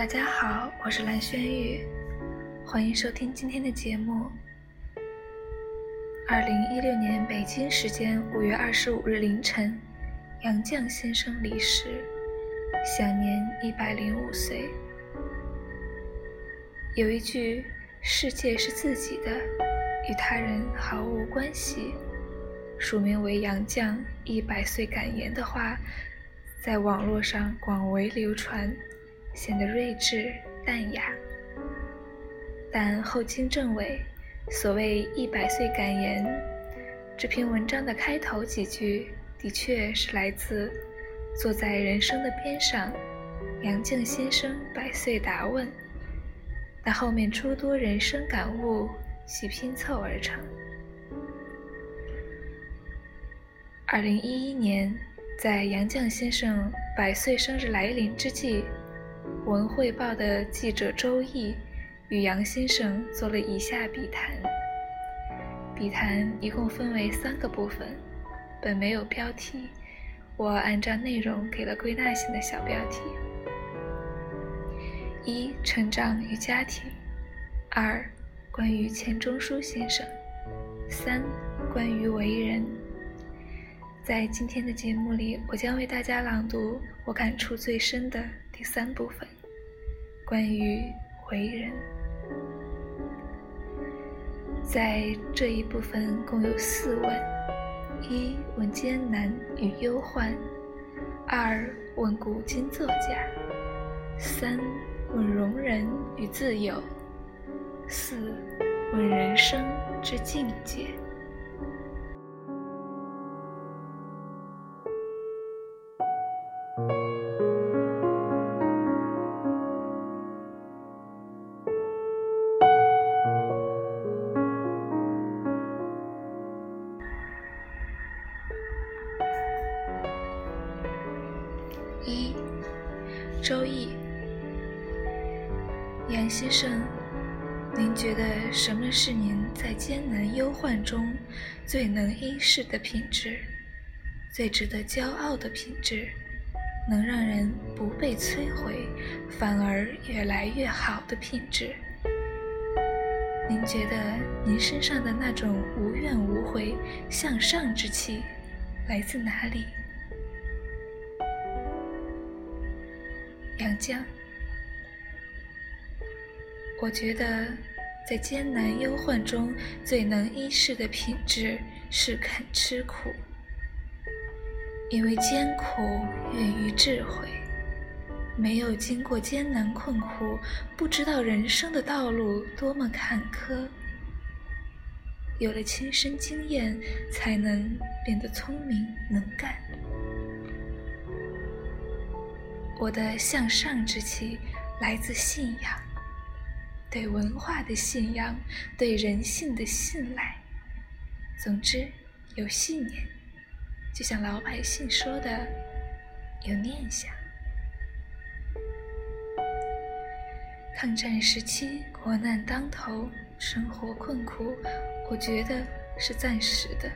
大家好，我是蓝轩玉，欢迎收听今天的节目。二零一六年北京时间五月二十五日凌晨，杨绛先生离世，享年一百零五岁。有一句“世界是自己的，与他人毫无关系”，署名为杨绛一百岁感言的话，在网络上广为流传。显得睿智淡雅，但后经证伪。所谓一百岁感言，这篇文章的开头几句的确是来自坐在人生的边上，杨绛先生百岁答问，但后面诸多人生感悟系拼凑而成。二零一一年，在杨绛先生百岁生日来临之际。《文汇报》的记者周毅与杨先生做了以下笔谈。笔谈一共分为三个部分，本没有标题，我按照内容给了归纳性的小标题：一、成长与家庭；二、关于钱钟书先生；三、关于为人。在今天的节目里，我将为大家朗读我感触最深的第三部分，关于为人。在这一部分共有四问：一问艰难与忧患；二问古今作家；三问容忍与自由；四问人生之境界。杨先生，您觉得什么是您在艰难忧患中最能依恃的品质，最值得骄傲的品质，能让人不被摧毁，反而越来越好的品质？您觉得您身上的那种无怨无悔、向上之气来自哪里？杨绛，我觉得在艰难忧患中最能依恃的品质是肯吃苦，因为艰苦源于智慧。没有经过艰难困苦，不知道人生的道路多么坎坷。有了亲身经验，才能变得聪明能干。我的向上之气来自信仰，对文化的信仰，对人性的信赖。总之，有信念，就像老百姓说的，有念想。抗战时期，国难当头，生活困苦，我觉得是暂时的。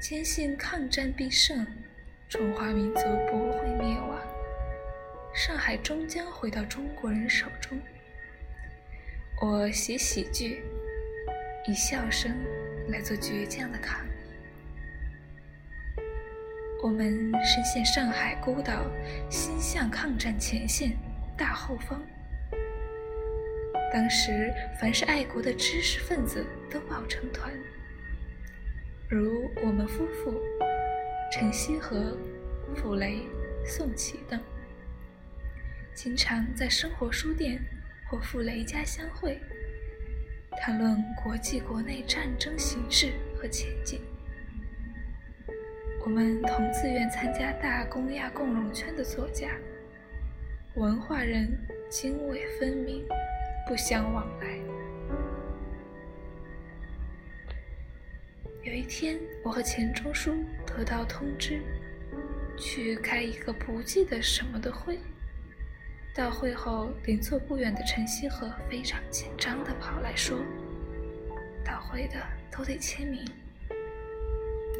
坚信抗战必胜，中华民族不会灭亡。上海终将回到中国人手中。我写喜剧，以笑声来做倔强的抗议。我们身陷上海孤岛，心向抗战前线大后方。当时，凡是爱国的知识分子都抱成团，如我们夫妇陈锡和、傅雷、宋琦等。经常在生活书店或傅雷家相会，谈论国际国内战争形势和前景。我们同自愿参加大公亚共荣圈的作家，文化人经纬分明，不相往来。有一天，我和钱钟书得到通知，去开一个不记得什么的会。到会后，邻座不远的陈锡和非常紧张地跑来说：“到会的都得签名。”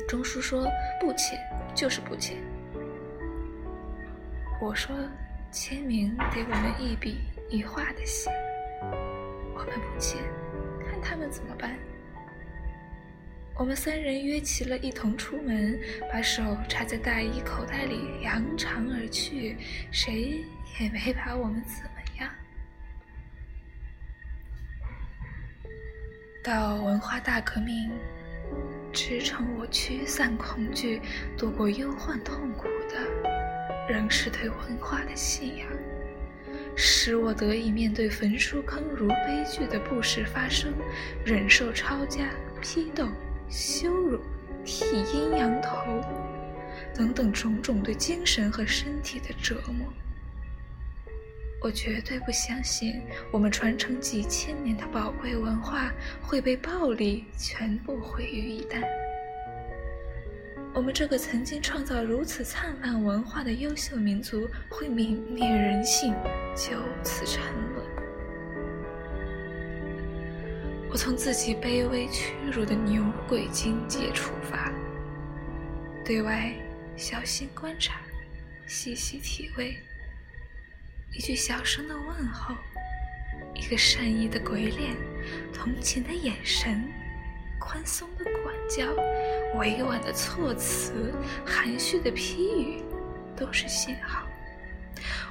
钟书说：“不签，就是不签。”我说：“签名给我们一笔一画的写，我们不签，看他们怎么办。我们三人约齐了一同出门，把手插在大衣口袋里，扬长而去，谁也没把我们怎么样。到文化大革命，支撑我驱散恐惧、度过忧患痛苦的。仍是对文化的信仰，使我得以面对焚书坑儒悲剧的不时发生，忍受抄家、批斗、羞辱、剃阴阳头等等种种对精神和身体的折磨。我绝对不相信，我们传承几千年的宝贵文化会被暴力全部毁于一旦。我们这个曾经创造如此灿烂文化的优秀民族，会泯灭人性，就此沉沦。我从自己卑微屈辱的牛鬼境界出发，对外小心观察，细细体味，一句小声的问候，一个善意的鬼脸，同情的眼神，宽松的管教。委婉的措辞，含蓄的批语，都是信号。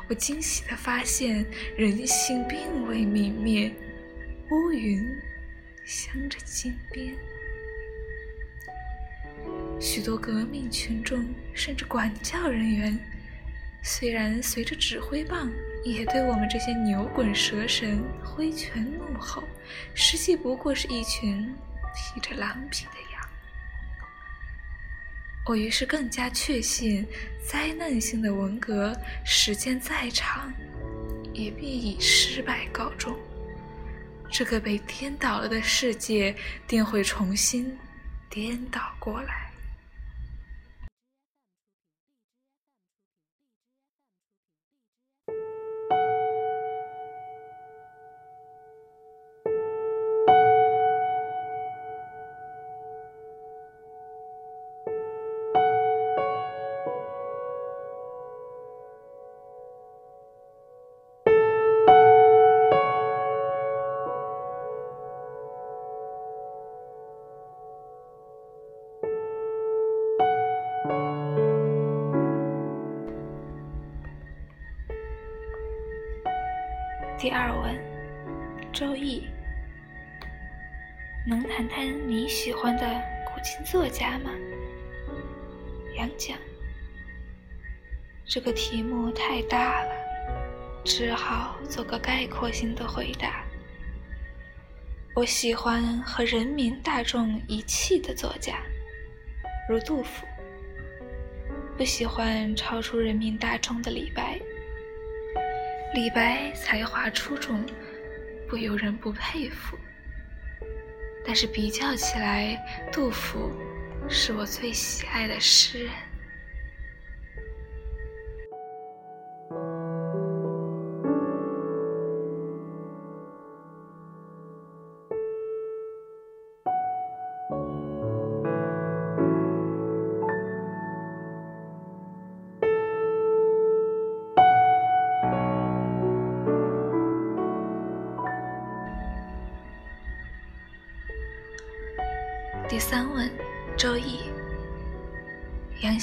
我惊喜地发现，人性并未泯灭，乌云镶着金边。许多革命群众，甚至管教人员，虽然随着指挥棒，也对我们这些牛鬼蛇神挥拳怒吼，实际不过是一群披着狼皮的羊。我于是更加确信，灾难性的文革，时间再长，也必以失败告终。这个被颠倒了的世界，定会重新颠倒过来。你喜欢的古今作家吗？杨绛。这个题目太大了，只好做个概括性的回答。我喜欢和人民大众一气的作家，如杜甫；不喜欢超出人民大众的李白。李白才华出众，不由人不佩服。但是比较起来，杜甫是我最喜爱的诗人。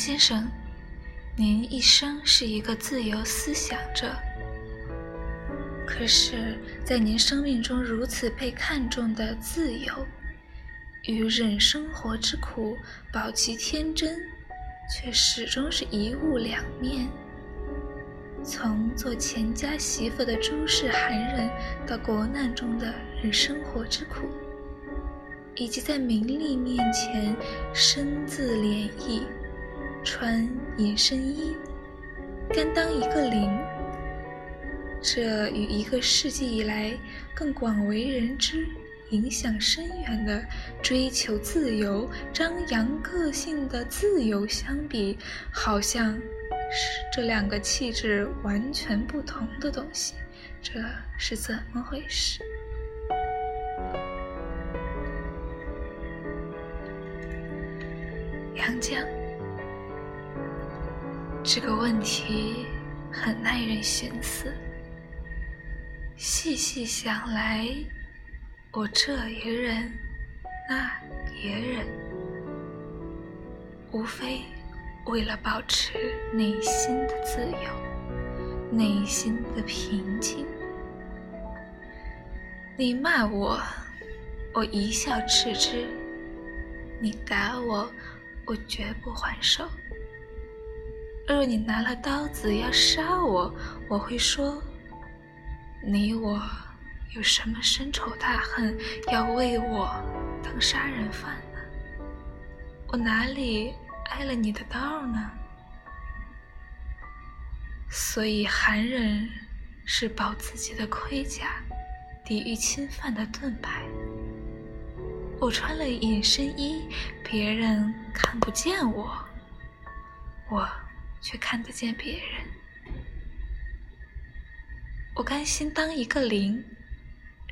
先生，您一生是一个自由思想者，可是，在您生命中如此被看重的自由，与忍生活之苦、保其天真，却始终是一物两面。从做钱家媳妇的朱氏寒人，到国难中的忍生活之苦。以及在名利面前身自怜意，穿隐身衣，甘当一个零。这与一个世纪以来更广为人知、影响深远的追求自由、张扬个性的自由相比，好像是这两个气质完全不同的东西。这是怎么回事？杨绛，这个问题很耐人寻思。细细想来，我这也忍，那也忍，无非为了保持内心的自由，内心的平静。你骂我，我一笑置之；你打我，我绝不还手。若你拿了刀子要杀我，我会说：你我有什么深仇大恨，要为我当杀人犯呢？我哪里挨了你的刀呢？所以寒人是保自己的盔甲。抵御侵犯的盾牌。我穿了隐身衣，别人看不见我，我却看得见别人。我甘心当一个零，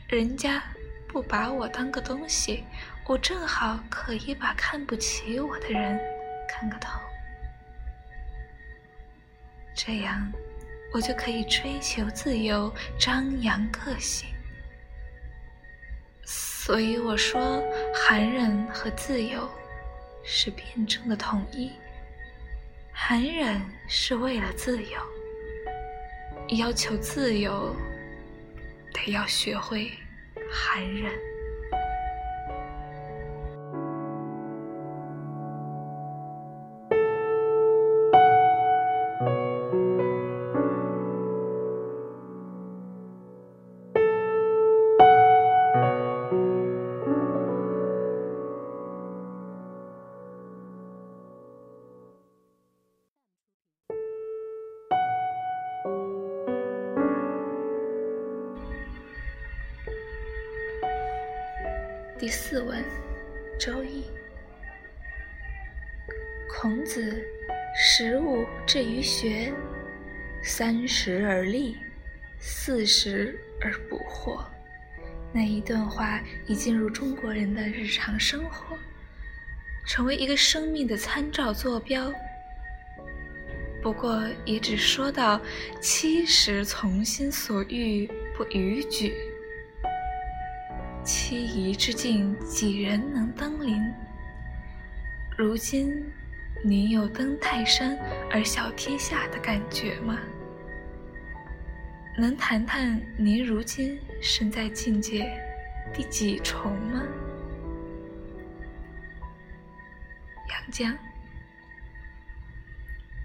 人家不把我当个东西，我正好可以把看不起我的人看个透。这样，我就可以追求自由，张扬个性。所以我说，寒忍和自由是辩证的统一。寒忍是为了自由，要求自由，得要学会寒忍。孔子十五至于学，三十而立，四十而不惑。那一段话已进入中国人的日常生活，成为一个生命的参照坐标。不过也只说到七十从心所欲不逾矩。七夷之境，几人能登临？如今，您有登泰山而小天下的感觉吗？能谈谈您如今身在境界第几重吗？杨绛，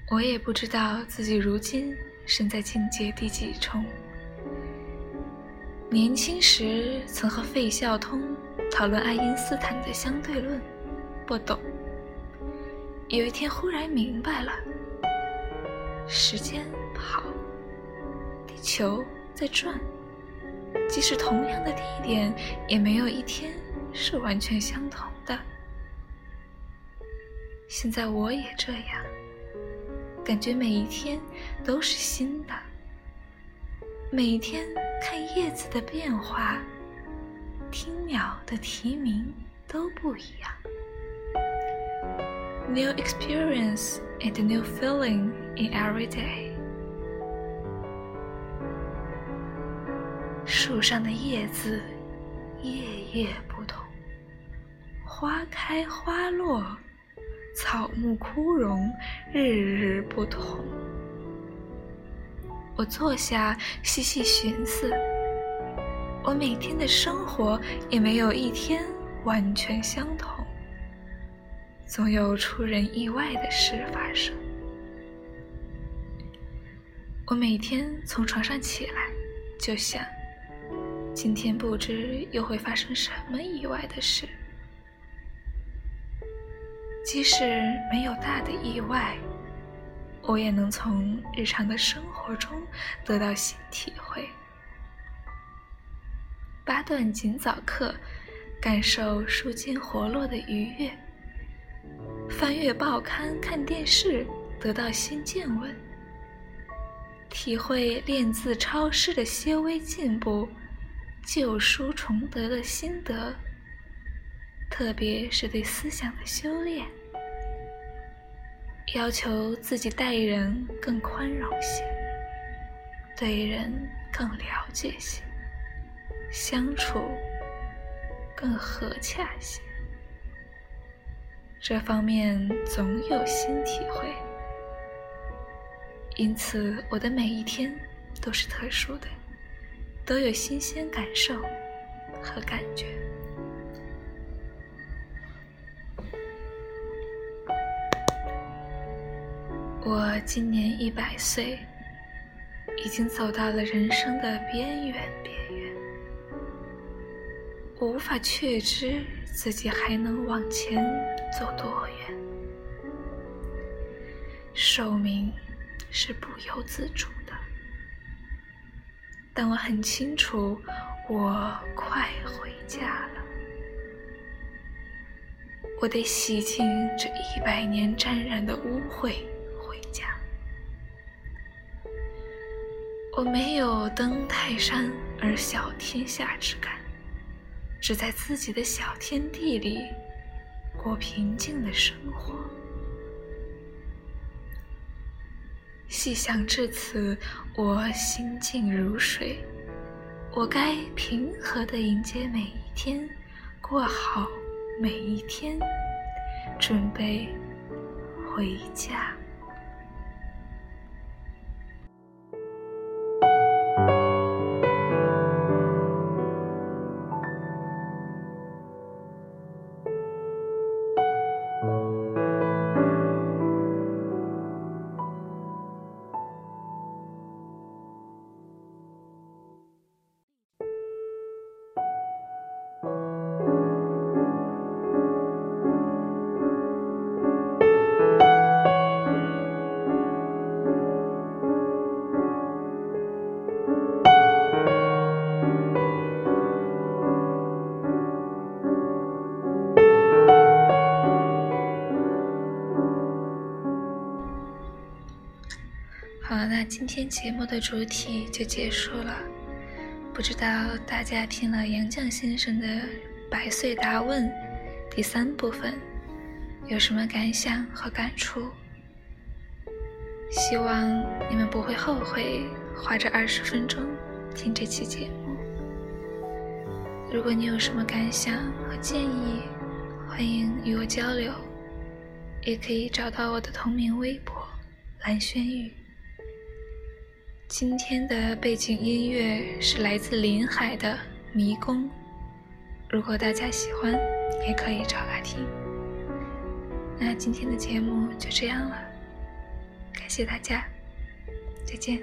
我也不知道自己如今身在境界第几重。年轻时曾和费孝通讨论爱因斯坦的相对论，不懂。有一天忽然明白了：时间跑，地球在转，即使同样的地点，也没有一天是完全相同的。现在我也这样，感觉每一天都是新的。每天看叶子的变化，听鸟的啼鸣都不一样。New experience and new feeling in every day。树上的叶子夜夜不同，花开花落，草木枯荣，日日不同。我坐下细细寻思，我每天的生活也没有一天完全相同，总有出人意外的事发生。我每天从床上起来，就想，今天不知又会发生什么意外的事。即使没有大的意外。我也能从日常的生活中得到新体会。八段锦早课，感受舒筋活络的愉悦；翻阅报刊、看电视，得到新见闻；体会练字抄诗的些微进步，旧书重得的心得，特别是对思想的修炼。要求自己待人更宽容些，对人更了解些，相处更和洽些。这方面总有新体会，因此我的每一天都是特殊的，都有新鲜感受和感觉。我今年一百岁，已经走到了人生的边缘边缘，我无法确知自己还能往前。走多远？寿命是不由自主的，但我很清楚，我快回家了。我得洗净这一百年沾染的污秽，回家。我没有登泰山而小天下之感，只在自己的小天地里。过平静的生活。细想至此，我心静如水。我该平和的迎接每一天，过好每一天，准备回家。今天节目的主题就结束了。不知道大家听了杨绛先生的《百岁答问》第三部分有什么感想和感触？希望你们不会后悔花这二十分钟听这期节目。如果你有什么感想和建议，欢迎与我交流，也可以找到我的同名微博蓝轩宇。今天的背景音乐是来自林海的《迷宫》，如果大家喜欢，也可以找来听。那今天的节目就这样了，感谢大家，再见。